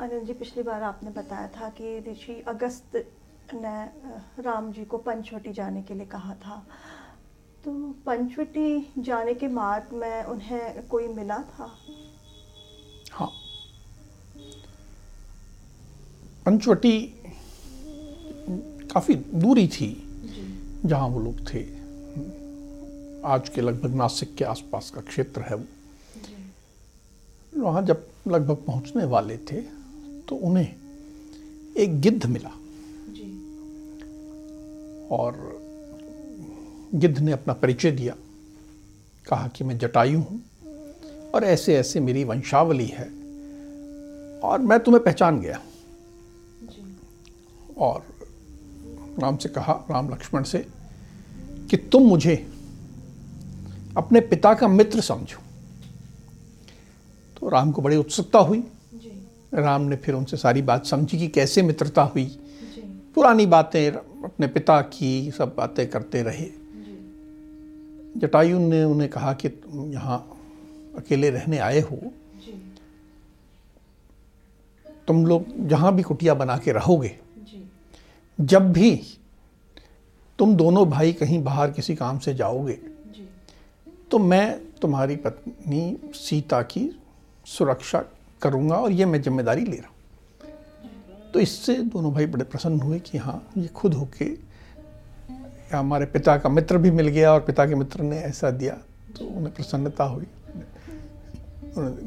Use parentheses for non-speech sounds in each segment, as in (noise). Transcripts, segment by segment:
अनिल जी पिछली बार आपने बताया था कि ऋषि अगस्त ने राम जी को पंचवटी जाने के लिए कहा था। तो पंचवटी जाने के मार्ग में उन्हें कोई मिला था? हाँ। पंचवटी काफ़ी दूरी थी जहाँ वो लोग थे। आज के लगभग नासिक के आसपास का क्षेत्र है वो। वहाँ जब लगभग पहुँचने वाले थे तो उन्हें एक गिद्ध मिला। जी। और गिद्ध ने अपना परिचय दिया कहा कि मैं जटायु हूँ और ऐसे ऐसे मेरी वंशावली है और मैं तुम्हें पहचान गया। और राम से कहा राम लक्ष्मण से कि तुम मुझे अपने पिता का मित्र समझो। तो राम को बड़ी उत्सुकता हुई। राम ने फिर उनसे सारी बात समझी कि कैसे मित्रता हुई। पुरानी बातें अपने पिता की सब बातें करते रहे। जटायु ने उन्हें कहा कि तुम यहाँ अकेले रहने आए हो। तुम लोग जहाँ भी कुटिया बना के रहोगे। जी। जब भी तुम दोनों भाई कहीं बाहर किसी काम से जाओगे जी। तो मैं तुम्हारी पत्नी सीता की सुरक्षा करूँगा और ये मैं ज़िम्मेदारी ले रहा हूँ। तो इससे दोनों भाई बड़े प्रसन्न हुए कि हाँ ये खुद होके हमारे पिता का मित्र भी मिल गया और पिता के मित्र ने ऐसा दिया तो उन्हें प्रसन्नता हुई।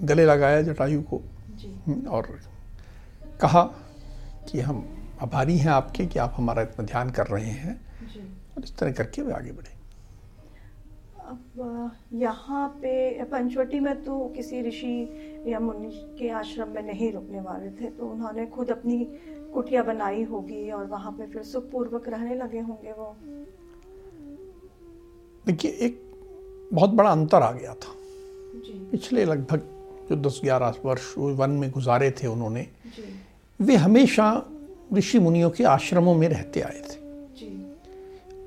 गले लगाया जटायु को और कहा कि हम आभारी हैं आपके कि आप हमारा इतना ध्यान कर रहे हैं। और इस तरह करके वे आगे बढ़े। अब यहाँ पे पंचवटी में तो किसी ऋषि या मुनि के आश्रम में नहीं रुकने वाले थे तो उन्होंने खुद अपनी कुटिया बनाई होगी और वहाँ पे फिर सुखपूर्वक रहने लगे होंगे वो। देखिए एक बहुत बड़ा अंतर आ गया था। जी। पिछले लगभग जो दस ग्यारह वर्ष वन में गुजारे थे उन्होंने जी। वे हमेशा ऋषि मुनियों के आश्रमों में रहते आए थे। जी।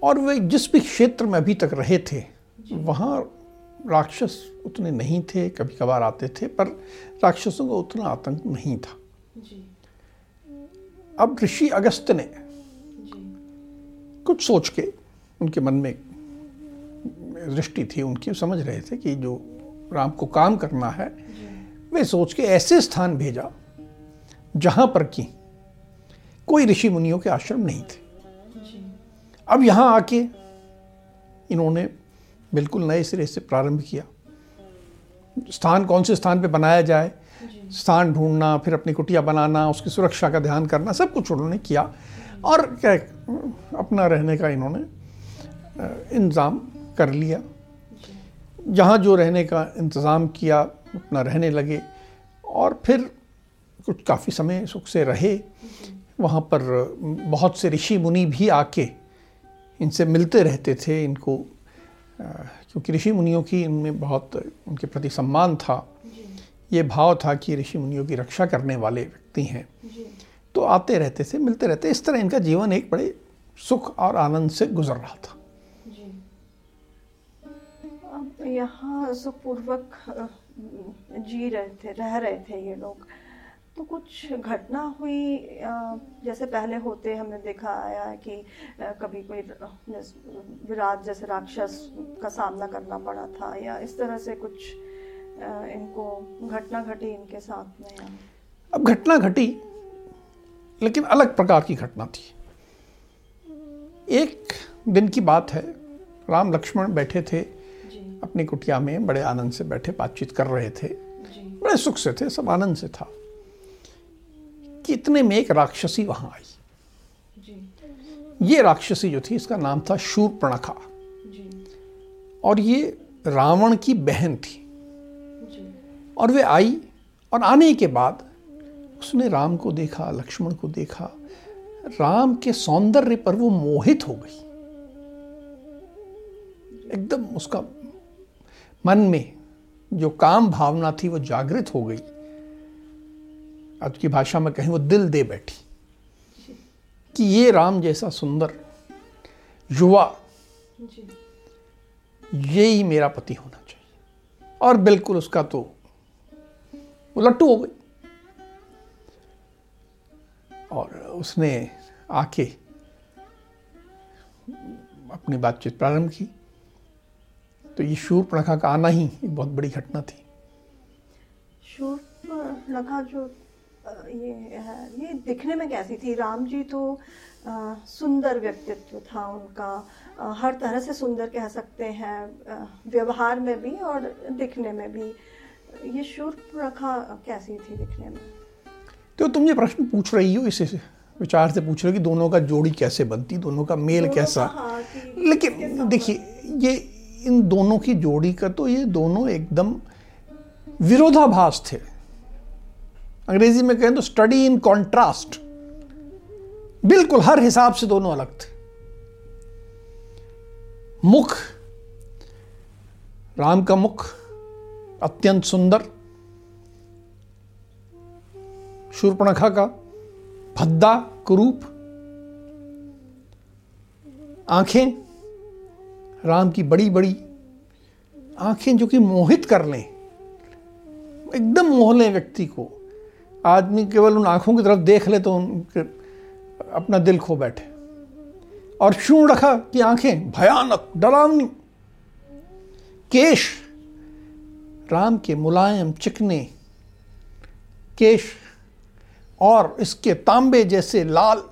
और वे जिस भी क्षेत्र में अभी तक रहे थे वहाँ राक्षस उतने नहीं थे कभी कभार आते थे पर राक्षसों का उतना आतंक नहीं था। जी। अब ऋषि अगस्त ने जी। कुछ सोच के उनके मन में दृष्टि थी उनकी समझ रहे थे कि जो राम को काम करना है वे सोच के ऐसे स्थान भेजा जहाँ पर कि कोई ऋषि मुनियों के आश्रम नहीं थे। जी। अब यहाँ आके इन्होंने बिल्कुल नए सिरे से प्रारंभ किया। स्थान कौन से स्थान पे बनाया जाए? स्थान ढूंढना फिर अपनी कुटिया बनाना उसकी सुरक्षा का ध्यान करना सब कुछ उन्होंने किया। और क्या अपना रहने का इन्होंने इंतज़ाम कर लिया। जहाँ जो रहने का इंतज़ाम किया अपना रहने लगे। और फिर कुछ काफ़ी समय सुख से रहे। वहाँ पर बहुत से ऋषि मुनि भी आके इनसे मिलते रहते थे इनको क्योंकि ऋषि मुनियों की इनमें बहुत उनके प्रति सम्मान था। ये भाव था कि ऋषि मुनियों की रक्षा करने वाले व्यक्ति हैं। तो आते रहते थे मिलते रहते इस तरह इनका जीवन एक बड़े सुख और आनंद से गुजर रहा था। यहाँ सुखपूर्वक जी रहे थे रह रहे थे ये लोग। तो कुछ घटना हुई जैसे पहले होते हमने देखा आया कि कभी कोई विराट जैसे राक्षस का सामना करना पड़ा था या इस तरह से कुछ इनको घटना घटी इनके साथ में अब घटना घटी लेकिन अलग प्रकार की घटना थी। एक दिन की बात है राम लक्ष्मण बैठे थे अपनी कुटिया में बड़े आनंद से बैठे बातचीत कर रहे थे। बड़े सुख से थे सब आनंद से था। कि इतने में एक राक्षसी वहाँ आई। ये राक्षसी जो थी इसका नाम था शूर्पणखा। जी। और ये रावण की बहन थी। और वे आई और आने के बाद उसने राम को देखा लक्ष्मण को देखा। राम के सौंदर्य पर वो मोहित हो गई। एकदम उसका मन में जो काम भावना थी वो जागृत हो गई। आज की भाषा में कहें वो दिल दे बैठी। कि ये राम जैसा सुंदर युवा ये ही मेरा पति होना चाहिए। और बिल्कुल उसका तो वो लट्टू हो गई। और उसने आके अपनी बातचीत प्रारंभ की। तो ये शूर्पणखा का आना ही एक बहुत बड़ी घटना थी। शूर्पणखा जो ये ये दिखने में कैसी थी? राम जी तो आ, सुंदर व्यक्तित्व था उनका। आ, हर तरह से सुंदर कह सकते हैं व्यवहार में भी और दिखने में भी। ये शूर्पणखा कैसी थी दिखने में? तो तुम ये प्रश्न पूछ रही हो इसे विचार से पूछ रहे हो कि दोनों का जोड़ी कैसे बनती दोनों का मेल दोनों कैसा? हाँ, लेकिन देखिए ये इन दोनों की जोड़ी का तो ये दोनों एकदम विरोधाभास थे। अंग्रेज़ी में कहें तो स्टडी इन कॉन्ट्रास्ट बिल्कुल हर हिसाब से दोनों अलग थे। मुख, राम का मुख, अत्यंत सुंदर, शूर्पणखा का, भद्दा कुरूप आँखें, राम की बड़ी बड़ी आँखें जो कि मोहित कर लें, एकदम मोह लें व्यक्ति को। आदमी केवल उन आँखों की तरफ़ देख ले तो उनके अपना दिल खो बैठे। और शूण रखा कि आँखें भयानक, डरावनी। केश, राम के मुलायम चिकने। केश और इसके तांबे जैसे लाल,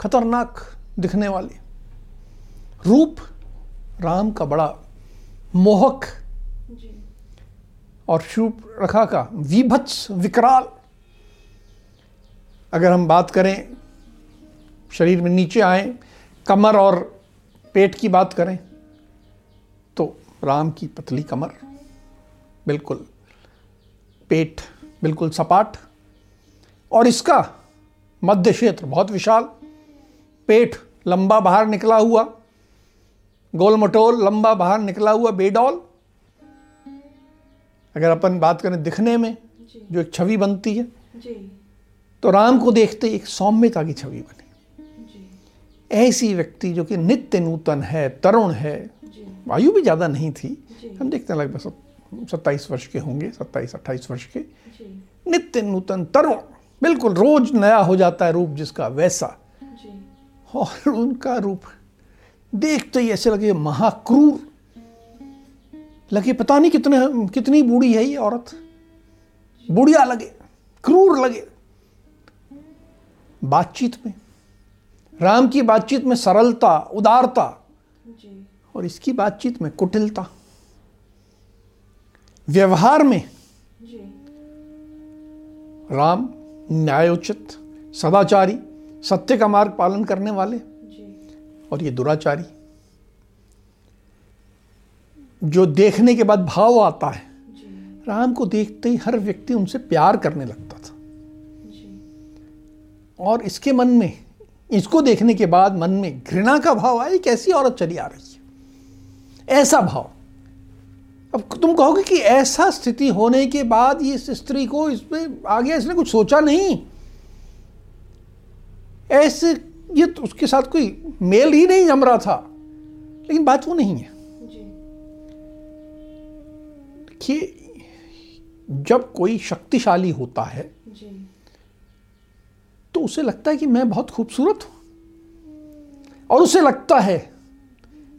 खतरनाक दिखने वाले। रूप, राम का बड़ा मोहक और शूप रखा का। विभत्स विकराल। अगर हम बात करें, शरीर में नीचे आए, कमर और पेट की बात करें तो राम की पतली कमर, बिल्कुल पेट, बिल्कुल सपाट, और इसका मध्य क्षेत्र बहुत विशाल। पेट लंबा बाहर निकला हुआ, गोलमटोल लंबा बाहर निकला हुआ, बेडॉल अगर अपन बात करें दिखने में जो। एक छवि बनती है तो राम को देखते एक सौम्यता की छवि बनी। ऐसी व्यक्ति जो कि नित्य नूतन है तरुण है आयु भी ज़्यादा नहीं थी हम देखते हैं लगभग सत्ताईस वर्ष के होंगे सत्ताईस अट्ठाईस वर्ष के। नित्य नूतन तरुण बिल्कुल रोज नया हो जाता है रूप जिसका वैसा। और उनका रूप देखते ही ऐसे लगे महाक्रूर। लगे पता नहीं कितने कितनी बूढ़ी है ये औरत। बुढ़िया लगे क्रूर लगे। बातचीत में राम की बातचीत में सरलता उदारता और इसकी बातचीत में कुटिलता। व्यवहार में राम न्यायोचित सदाचारी सत्य का मार्ग पालन करने वाले और ये दुराचारी। जो देखने के बाद भाव आता है राम को देखते ही हर व्यक्ति उनसे प्यार करने लगता था। और इसके मन में इसको देखने के बाद मन में घृणा का भाव आया कैसी औरत चली आ रही है। ऐसा भाव। अब तुम कहोगे कि ऐसा स्थिति होने के बाद ये इस स्त्री को इसमें आगे इसने कुछ सोचा नहीं? ऐसे ये तो उसके साथ कोई मेल ही नहीं जम रहा था। लेकिन बात वो नहीं है। देखिए जब कोई शक्तिशाली होता है तो उसे लगता है कि मैं बहुत खूबसूरत हूँ। और उसे लगता है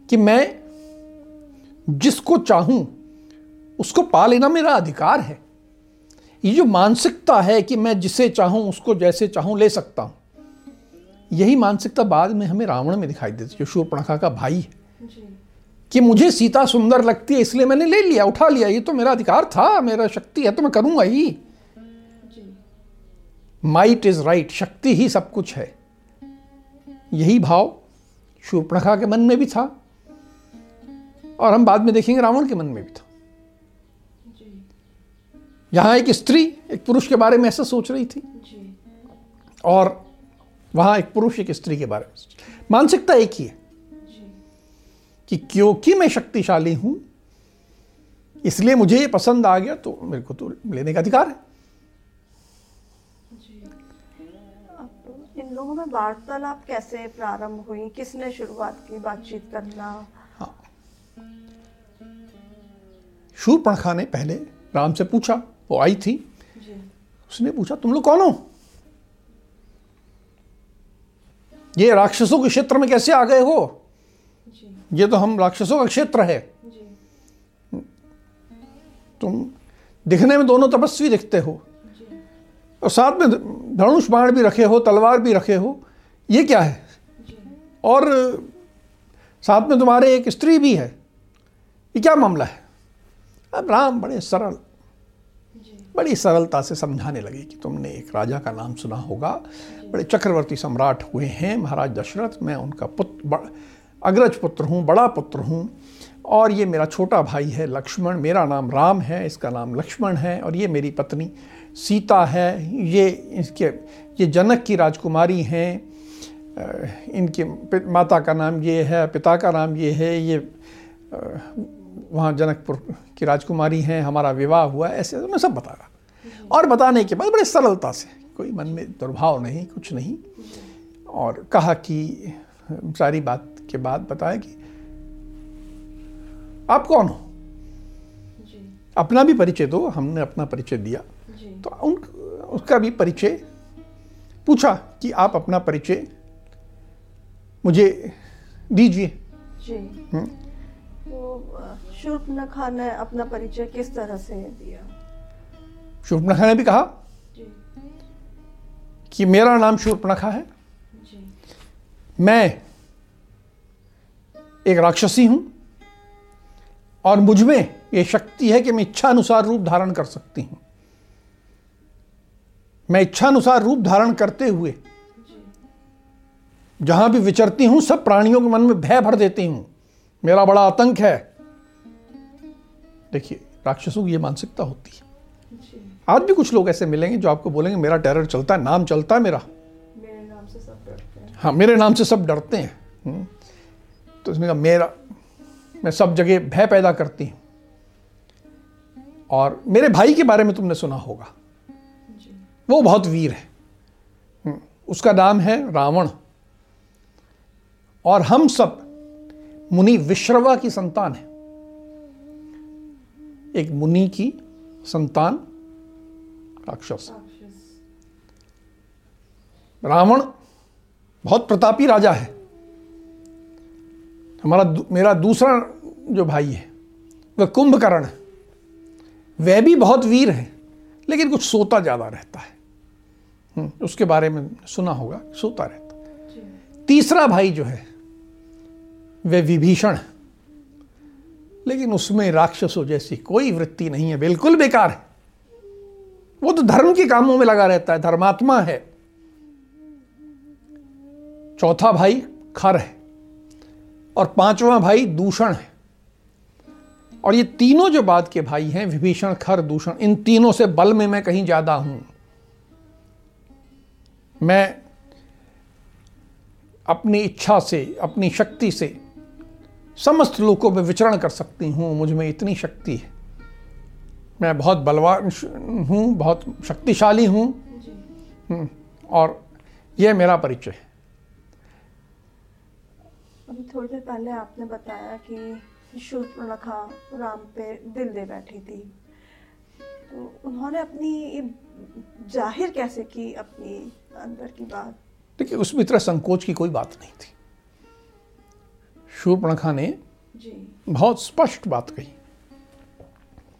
कि मैं जिसको चाहूँ उसको पा लेना मेरा अधिकार है। ये जो मानसिकता है कि मैं जिसे चाहूँ उसको जैसे चाहूँ ले सकता हूँ। यही मानसिकता बाद में हमें रावण में दिखाई देती है जो शूर्पणखा का भाई है। कि मुझे सीता सुंदर लगती है इसलिए मैंने ले लिया उठा लिया ये तो मेरा अधिकार था मेरा शक्ति है तो मैं करूँगा ही। माइट इज़ राइट शक्ति ही सब कुछ है। यही भाव शूर्पणखा के मन में भी था और हम बाद में देखेंगे रावण के मन में भी था। यहाँ एक स्त्री एक पुरुष के बारे में ऐसा सोच रही थी। और वहाँ एक पुरुष एक स्त्री के बारे में मानसिकता एक ही है। कि क्योंकि मैं शक्तिशाली हूँ? इसलिए मुझे ये पसंद आ गया तो मेरे को तो लेने का अधिकार है। इन लोगों में वार्तालाप कैसे प्रारंभ हुई? किसने शुरुआत की बातचीत करना? हाँ। शूर्पणखा ने पहले राम से पूछा वो आई थी। जी। उसने पूछा तुम लोग कौन हो? ये राक्षसों के क्षेत्र में कैसे आ गए हो? ये तो हम राक्षसों का क्षेत्र है। तुम दिखने में दोनों तपस्वी दिखते हो। और साथ में धनुष बाण भी रखे हो तलवार भी रखे हो ये क्या है? और साथ में तुम्हारे एक स्त्री भी है। ये क्या मामला है? अब राम बड़े सरल बड़ी सरलता से समझाने लगे कि तुमने एक राजा का नाम सुना होगा। बड़े चक्रवर्ती सम्राट हुए हैं। महाराज दशरथ मैं उनका पुत्र अग्रज पुत्र हूँ, बड़ा पुत्र हूँ और ये मेरा छोटा भाई है लक्ष्मण, मेरा नाम राम है, इसका नाम लक्ष्मण है और ये मेरी पत्नी सीता है। ये इसके, ये जनक की राजकुमारी हैं। इनके माता का नाम ये है, पिता का नाम ये है, ये वहाँ जनकपुर की राजकुमारी हैं, हमारा विवाह हुआ ऐसे, मैं सब बता रहा और बताने के बाद बड़े सरलता से, कोई मन में दुर्भाव नहीं, कुछ नहीं। और कहा कि, सारी बात के बाद बताया कि आप कौन हो? जी। अपना भी परिचय दो हमने अपना परिचय दिया। जी। तो उन उसका भी परिचय पूछा कि आप अपना परिचय मुझे दीजिए। हम्म। तो शूर्पणखा ने अपना परिचय किस तरह से दिया? शूर्पणखा ने भी कहा जी। कि मेरा नाम शूर्पणखा है। जी। मैं एक राक्षसी हूँ और मुझमें ये शक्ति है कि मैं इच्छा अनुसार रूप धारण कर सकती हूँ। मैं इच्छा अनुसार रूप धारण करते हुए जहाँ भी विचरती हूँ सब प्राणियों के मन में भय भर देती हूँ। मेरा बड़ा आतंक है। देखिए राक्षसों की ये मानसिकता होती है। आज भी कुछ लोग ऐसे मिलेंगे जो आपको बोलेंगे मेरा टेरर चलता है नाम चलता है मेरा। मेरे नाम से सब डरते हैं। हाँ मेरे नाम से सब डरते हैं। हम्म। तो उसने कहा मेरा मैं सब जगह भय पैदा करती हूँ। और मेरे भाई के बारे में तुमने सुना होगा। वो बहुत वीर है। हम्म। उसका नाम है रावण। और हम सब मुनि विश्रवा की संतान है। एक मुनि की संतान राक्षस। राक्षस। रावण बहुत प्रतापी राजा है। हमारा मेरा दूसरा जो भाई है वह कुंभकर्ण है। वह भी बहुत वीर है लेकिन कुछ सोता ज़्यादा रहता है। हम्म, उसके बारे में सुना होगा सोता रहता तीसरा भाई जो है वह विभीषण है। लेकिन उसमें राक्षसों जैसी कोई वृत्ति नहीं है बिल्कुल बेकार है। वो तो धर्म के कामों में लगा रहता है धर्मात्मा है। चौथा भाई खर है। और पांचवा भाई दूषण है। और ये तीनों जो बाद के भाई हैं विभीषण खर दूषण इन तीनों से बल में मैं कहीं ज़्यादा हूँ। मैं अपनी इच्छा से अपनी शक्ति से समस्त लोगों में विचरण कर सकती हूँ। मुझमें इतनी शक्ति है। मैं बहुत बलवान हूँ बहुत शक्तिशाली हूँ। और यह मेरा परिचय है। अभी थोड़ी देर पहले आपने बताया कि शूर्पणखा राम पे दिल दे बैठी थी। तो उन्होंने अपनी ये ज़ाहिर कैसे की अपनी अंदर की बात? देखिए उसमें इतना संकोच की कोई बात नहीं थी। शूर्पणखा ने जी। बहुत स्पष्ट बात कही।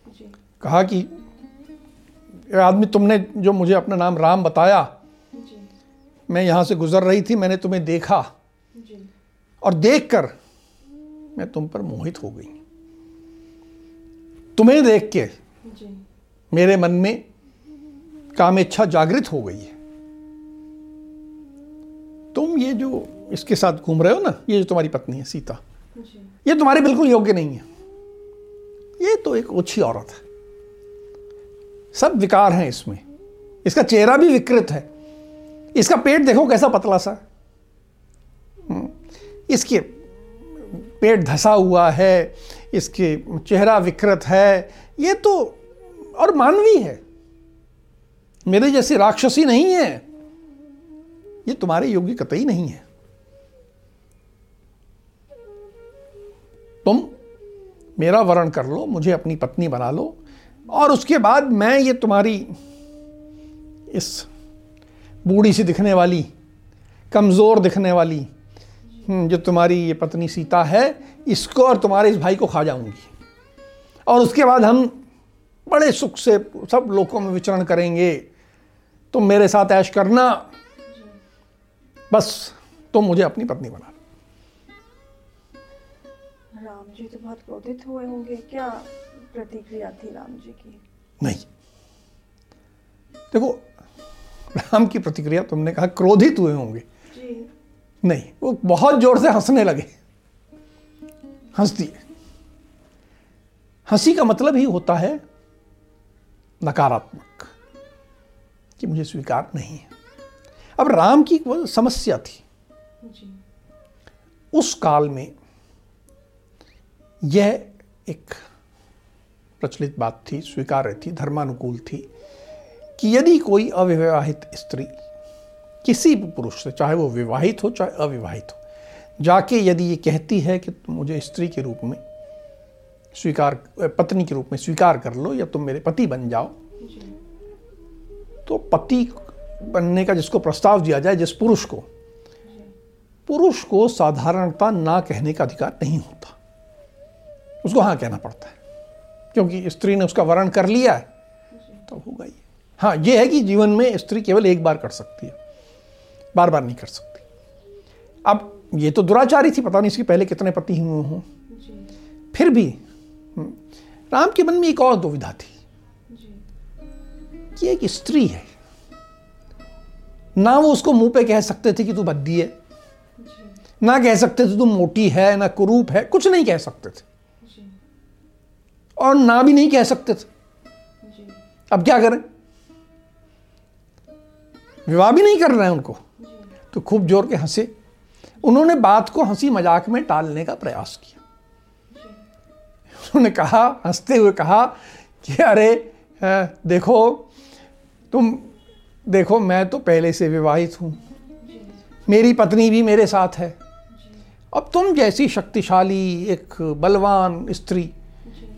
जी। कहा कि आदमी तुमने जो मुझे अपना नाम राम बताया जी। मैं यहाँ से गुजर रही थी मैंने तुम्हें देखा जी और देखकर मैं तुम पर मोहित हो गई। तुम्हें देख के मेरे मन में काम इच्छा जागृत हो गई है। तुम ये जो इसके साथ घूम रहे हो ना ये जो तुम्हारी पत्नी है सीता ये तुम्हारे बिल्कुल योग्य नहीं है। ये तो एक ओछी औरत है। सब विकार हैं इसमें। इसका चेहरा भी विकृत है। इसका पेट देखो कैसा पतला सा। हम्म, इसके पेट धसा हुआ है, इसके चेहरा विकृत है, ये तो और मानवी है। मेरे जैसे राक्षसी नहीं है। ये तुम्हारे योग्य कतई नहीं है। तुम मेरा वर्ण कर लो, मुझे अपनी पत्नी बना लो, और उसके बाद मैं ये तुम्हारी इस बूढ़ी सी दिखने वाली, कमज़ोर दिखने वाली जो तुम्हारी ये पत्नी सीता है इसको और तुम्हारे इस भाई को खा जाऊँगी। और उसके बाद हम बड़े सुख से सब लोगों में विचरण करेंगे। तुम मेरे साथ ऐश करना। बस तुम मुझे अपनी पत्नी बना राम जी तो बहुत क्रोधित हुए होंगे। क्या प्रतिक्रिया थी राम जी की? नहीं। देखो राम की प्रतिक्रिया तुमने कहा क्रोधित हुए होंगे। नहीं वो बहुत ज़ोर से हंसने लगे। हंस दिए हँसी का मतलब ही होता है नकारात्मक कि मुझे स्वीकार नहीं है। अब राम की वो समस्या थी। जी। उस काल में यह एक प्रचलित बात थी स्वीकार्य थी धर्मानुकूल थी कि यदि कोई अविवाहित स्त्री किसी भी पुरुष से, चाहे वो विवाहित हो, चाहे अविवाहित हो, जाके यदि ये कहती है कि तुम मुझे स्त्री के रूप में स्वीकार, पत्नी के रूप में स्वीकार कर लो या तुम मेरे पति बन जाओ तो पति बनने का जिसको प्रस्ताव दिया जाए, जिस पुरुष को पुरुष को साधारणता ना कहने का अधिकार नहीं होता। उसको हाँ कहना पड़ता है, क्योंकि स्त्री ने उसका वर्ण कर लिया है तो होगा ही हाँ ये है कि जीवन में स्त्री केवल एक बार कर सकती है। बार बार नहीं कर सकती। अब ये तो दुराचारी थी पता नहीं इसके पहले कितने पति हुए हों। फिर भी हम्म, राम के मन में एक और दुविधा थी। कि एक स्त्री है। ना वो उसको मुँह पे कह सकते थे कि तू बद्दी है। ना कह सकते थे तू मोटी है ना कुरूप है कुछ नहीं कह सकते थे। और ना भी नहीं कह सकते थे। जी। अब क्या करें? विवाह भी नहीं कर रहे हैं उनको। तो खूब ज़ोर के हंसे। उन्होंने बात को हँसी मज़ाक में टालने का प्रयास किया। उन्होंने कहा हँसते हुए कहा कि अरे देखो तुम देखो मैं तो पहले से विवाहित हूँ। मेरी पत्नी भी मेरे साथ है। अब तुम जैसी शक्तिशाली एक बलवान स्त्री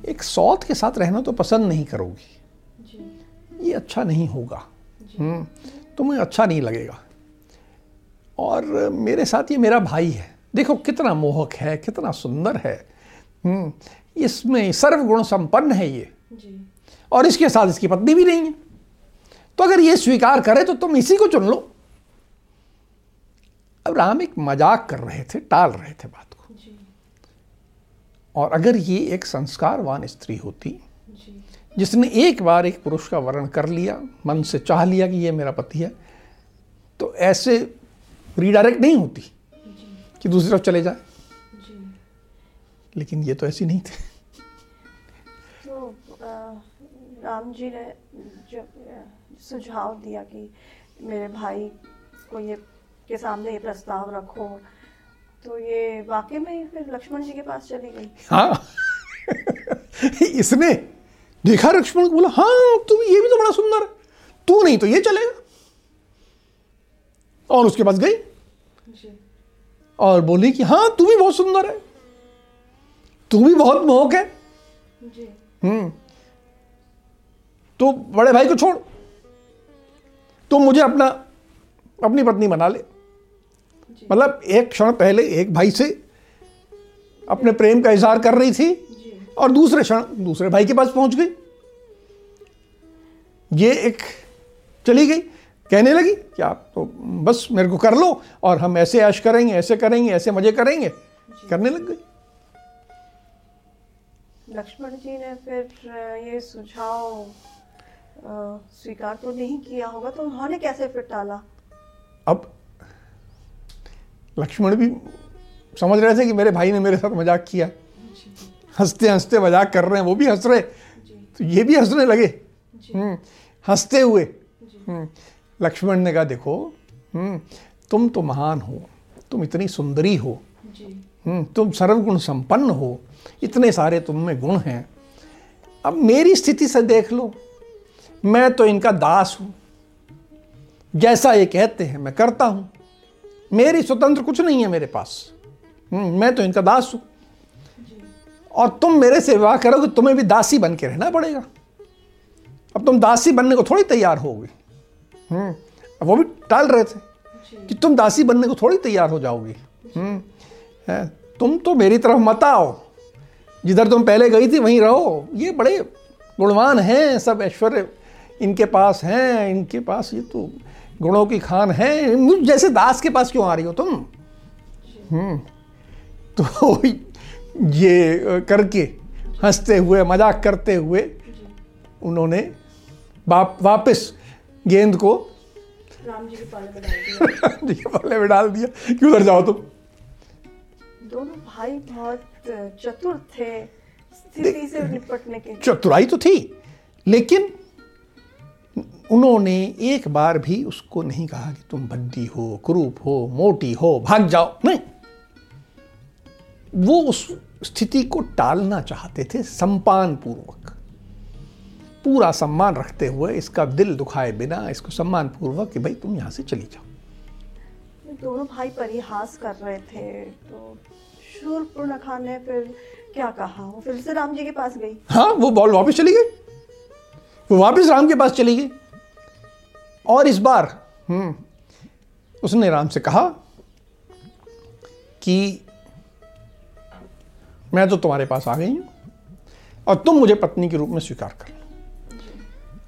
एक सौत के साथ रहना तो पसंद नहीं करोगी। ये अच्छा नहीं होगा। हम्म, तुम्हें अच्छा नहीं लगेगा। और मेरे साथ ये मेरा भाई है। देखो कितना मोहक है कितना सुंदर है। हम्म, इसमें सर्वगुण संपन्न है ये। और इसके साथ इसकी पत्नी भी नहीं है। तो अगर ये स्वीकार करे तो तुम इसी को चुन लो। अब राम एक मज़ाक कर रहे थे टाल रहे थे बात को। और अगर ये एक संस्कारवान स्त्री होती जिसने एक बार एक पुरुष का वर्ण कर लिया मन से चाह लिया कि ये मेरा पति है तो ऐसे रीडायरेक्ट नहीं होती कि दूसरी तरफ़ चले जाए। लेकिन ये तो ऐसी नहीं थी। तो राम जी ने जब सुझाव दिया कि मेरे भाई को ये के सामने ये प्रस्ताव रखो तो ये वाकई में फिर लक्ष्मण जी के पास चली गई? हाँ। (laughs) इसने देखा लक्ष्मण को बोला हाँ तुम ये भी तो बड़ा सुंदर तू नहीं तो ये चलेगा। और उसके पास गई। और बोली कि हाँ तू भी बहुत सुंदर है। तू भी बहुत मोहक है। हम्म। तो बड़े भाई को छोड़। तो मुझे अपना, अपनी पत्नी बना ले। मतलब एक क्षण पहले एक भाई से अपने प्रेम का इजहार कर रही थी और दूसरे क्षण दूसरे भाई के पास पहुँच गई। ये एक चली गई। कहने लगी कि आप तो बस मेरे को कर लो और हम ऐसे ऐश करेंगे ऐसे करेंगे ऐसे मज़े करेंगे। करने लग गई। लक्ष्मण जी ने फिर ये सुझाव स्वीकार तो नहीं किया होगा तो उन्होंने कैसे फिर टाला? अब लक्ष्मण भी समझ रहे थे कि मेरे भाई ने मेरे साथ मज़ाक किया। हँसते हँसते मज़ाक कर रहे हैं वो भी हंस रहे। तो ये भी हंसने लगे। हम्म, हँसते हुए। हम्म, लक्ष्मण ने कहा देखो हम्म, तुम तो महान हो तुम इतनी सुंदरी हो जी। हम्म, तुम सर्वगुण संपन्न हो इतने सारे तुम में गुण हैं। अब मेरी स्थिति से देख लो मैं तो इनका दास हूँ। जैसा ये कहते हैं मैं करता हूँ। मेरी स्वतंत्र कुछ नहीं है मेरे पास। हम्म, मैं तो इनका दास हूँ। और तुम मेरे से विवाह करोगे तुम्हें भी दासी बन के रहना पड़ेगा। अब तुम दासी बनने को थोड़ी तैयार होगी। वो भी टाल रहे थे कि तुम दासी बनने को थोड़ी तैयार हो जाओगी। हम्म, तुम तो मेरी तरफ़ मत आओ। जिधर तुम पहले गई थी वहीं रहो। ये बड़े गुणवान हैं सब ऐश्वर्य इनके पास हैं इनके पास ये तो गुणों की खान है। मुझ जैसे दास के पास क्यों आ रही हो तुम? हम्म। तो (laughs) ये करके हँसते हुए मज़ाक करते हुए उन्होंने वाप, वापस गेंद को। राम जी के पाले में डाल दिया। जी के पल्ले में डाल दिया। कि उधर जाओ तुम? दोनों भाई बहुत चतुर थे स्थिति से निपटने के चतुराई तो थी लेकिन उन्होंने एक बार भी उसको नहीं कहा कि तुम भद्दी हो क्रूप हो मोटी हो भाग जाओ। नहीं। वो उस स्थिति को टालना चाहते थे सम्मान पूर्वक। पूरा सम्मान रखते हुए इसका दिल दुखाए बिना इसको सम्मान पूर्वक कि भाई तुम यहाँ से चली जाओ। दोनों भाई परिहास कर रहे थे तो शूरपूर्णखा ने फिर क्या कहा? वो फिर से राम जी के पास गई। हाँ वो बॉल वापस चली गई। वो वापस राम के पास चली गई। और इस बार हम्म उसने राम से कहा कि मैं तो तुम्हारे पास आ गई हूँ और तुम मुझे पत्नी के रूप में स्वीकार कर।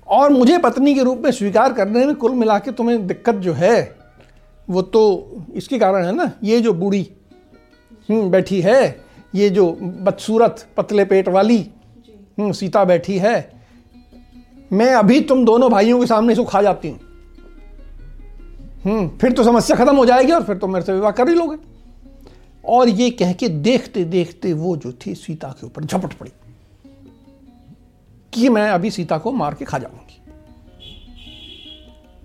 और मुझे पत्नी के रूप में स्वीकार करने में कुल मिला के तुम्हें दिक्कत जो है वो तो इसके कारण है ना ये जो बूढ़ी हम्म, बैठी है ये जो बदसूरत पतले पेट वाली हम्म, सीता बैठी है मैं अभी तुम दोनों भाइयों के सामने इसको खा जाती हूँ। हम्म फिर तो समस्या खत्म हो जाएगी और फिर तो मेरे से विवाह कर ही लोगे। और ये कह के देखते देखते वो जो थी सीता के ऊपर झपट पड़ी। कि मैं अभी सीता को मार के खा जाऊँगी।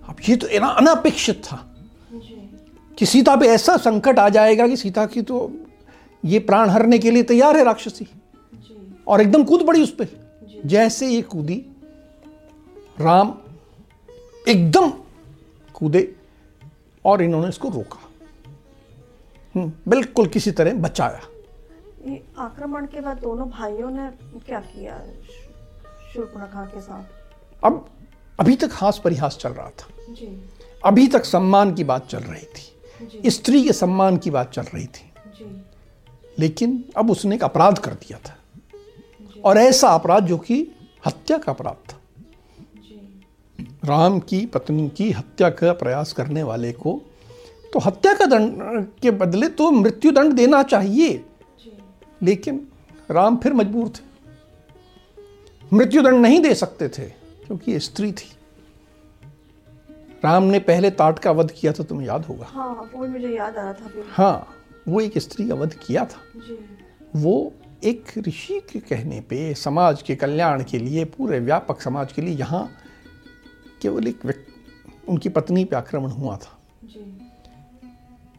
अब ये तो ना अनापेक्षित था कि सीता पे ऐसा संकट आ जाएगा कि सीता की तो ये प्राण हरने के लिए तैयार है राक्षसी। और एकदम कूद पड़ी उस पर जैसे ये कूदी राम एकदम कूदे और इन्होंने इसको रोका। हम्म, बिल्कुल किसी तरह बचाया। आक्रमण के बाद दोनों भाइयों ने क्या किया? शूर्पणखा के साथ। अब अभी तक हास परिहास चल रहा था। जी। अभी तक सम्मान की बात चल रही थी। स्त्री के सम्मान की बात चल रही थी। जी। लेकिन अब उसने एक अपराध कर दिया था। और ऐसा अपराध जो कि हत्या का अपराध था। जी। राम की पत्नी की हत्या का प्रयास करने वाले को तो हत्या का दंड के बदले तो मृत्यु दंड देना चाहिए। जी। लेकिन राम फिर मजबूर थे। मृत्यु दंड नहीं दे सकते थे क्योंकि ये स्त्री थी। राम ने पहले ताट का वध किया था तुम्हें याद होगा। हाँ वो मुझे याद आ रहा था हाँ वो एक स्त्री का वध किया था। जी। वो एक ऋषि के कहने पे समाज के कल्याण के लिए पूरे व्यापक समाज के लिए यहाँ केवल एक उनकी पत्नी पे आक्रमण हुआ था। जी।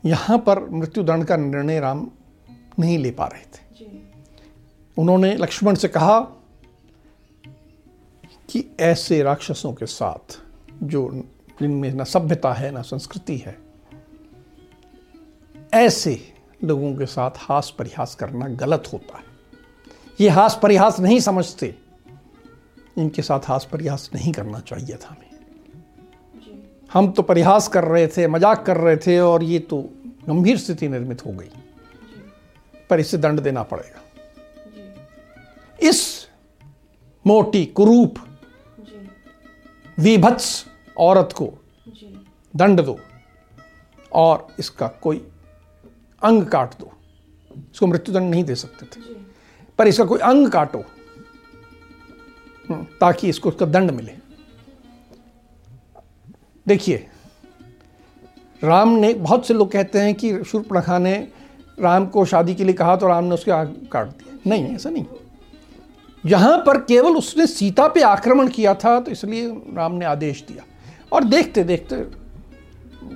यहाँ पर मृत्युदंड का निर्णय राम नहीं ले पा रहे थे। जी। उन्होंने लक्ष्मण से कहा कि ऐसे राक्षसों के साथ जो जिनमें ना सभ्यता है ना संस्कृति है ऐसे लोगों के साथ हास परिहास करना गलत होता है। ये हास परिहास नहीं समझते। इनके साथ हास परिहास नहीं करना चाहिए था हमें। हम तो परिहास कर रहे थे मज़ाक कर रहे थे और ये तो गंभीर स्थिति निर्मित हो गई। पर इसे दंड देना पड़ेगा। इस मोटी कुरूप विभत्स औरत को दंड दो और इसका कोई अंग काट दो। इसको मृत्युदंड नहीं दे सकते थे। पर इसका कोई अंग काटो हम्म, ताकि इसको उसका दंड मिले। देखिए राम ने बहुत से लोग कहते हैं कि शूर्पणखा ने राम को शादी के लिए कहा तो राम ने उसके आग काट दिया। नहीं ऐसा नहीं। यहाँ पर केवल उसने सीता पे आक्रमण किया था तो इसलिए राम ने आदेश दिया। और देखते देखते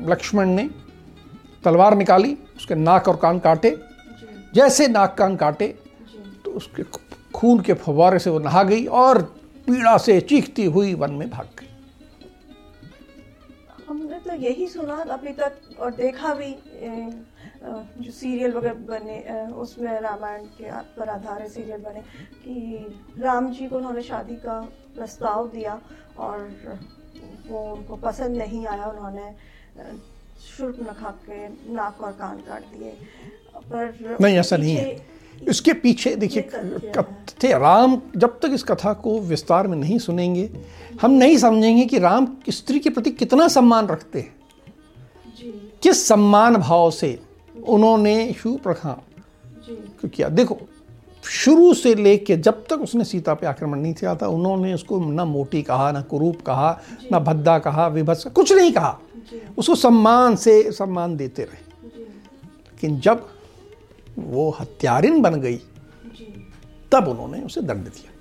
लक्ष्मण ने तलवार निकाली, उसके नाक और कान काटे। जैसे नाक, कान काटे तो उसके खून के फव्वारे से वो नहा गई और पीड़ा से चीखती हुई वन में भाग गई। हमने तो यही सुना अभी तक और देखा भी जो सीरियल वगैरह बने उसमें रामायण के पर आधारित सीरियल बने कि राम जी को उन्होंने शादी का प्रस्ताव दिया और वो उनको पसंद नहीं आया उन्होंने शुर्पनखा के नाक और कान काट दिए। पर नहीं ऐसा नहीं है। इसके पीछे देखिए। कथ्य राम जब तक इस कथा को विस्तार में नहीं सुनेंगे हम नहीं समझेंगे कि राम स्त्री के प्रति कितना सम्मान रखते हैं। किस सम्मान भाव से उन्होंने शूप्रखा जी। को किया? देखो शुरू से लेके जब तक उसने सीता पे आक्रमण नहीं किया था उन्होंने उसको ना मोटी कहा ना कुरूप कहा ना भद्दा कहा विभत्स कुछ नहीं कहा। उसको सम्मान से सम्मान देते रहे। लेकिन जब वो हत्यारिन बन गई तब उन्होंने उसे दंड दिया।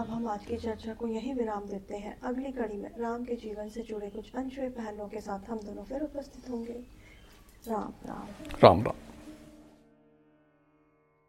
अब हम आज की चर्चा को यही विराम देते हैं। अगली कड़ी में राम के जीवन से जुड़े कुछ अनछुए पहलुओं के साथ हम दोनों फिर उपस्थित होंगे। राम राम। राम राम।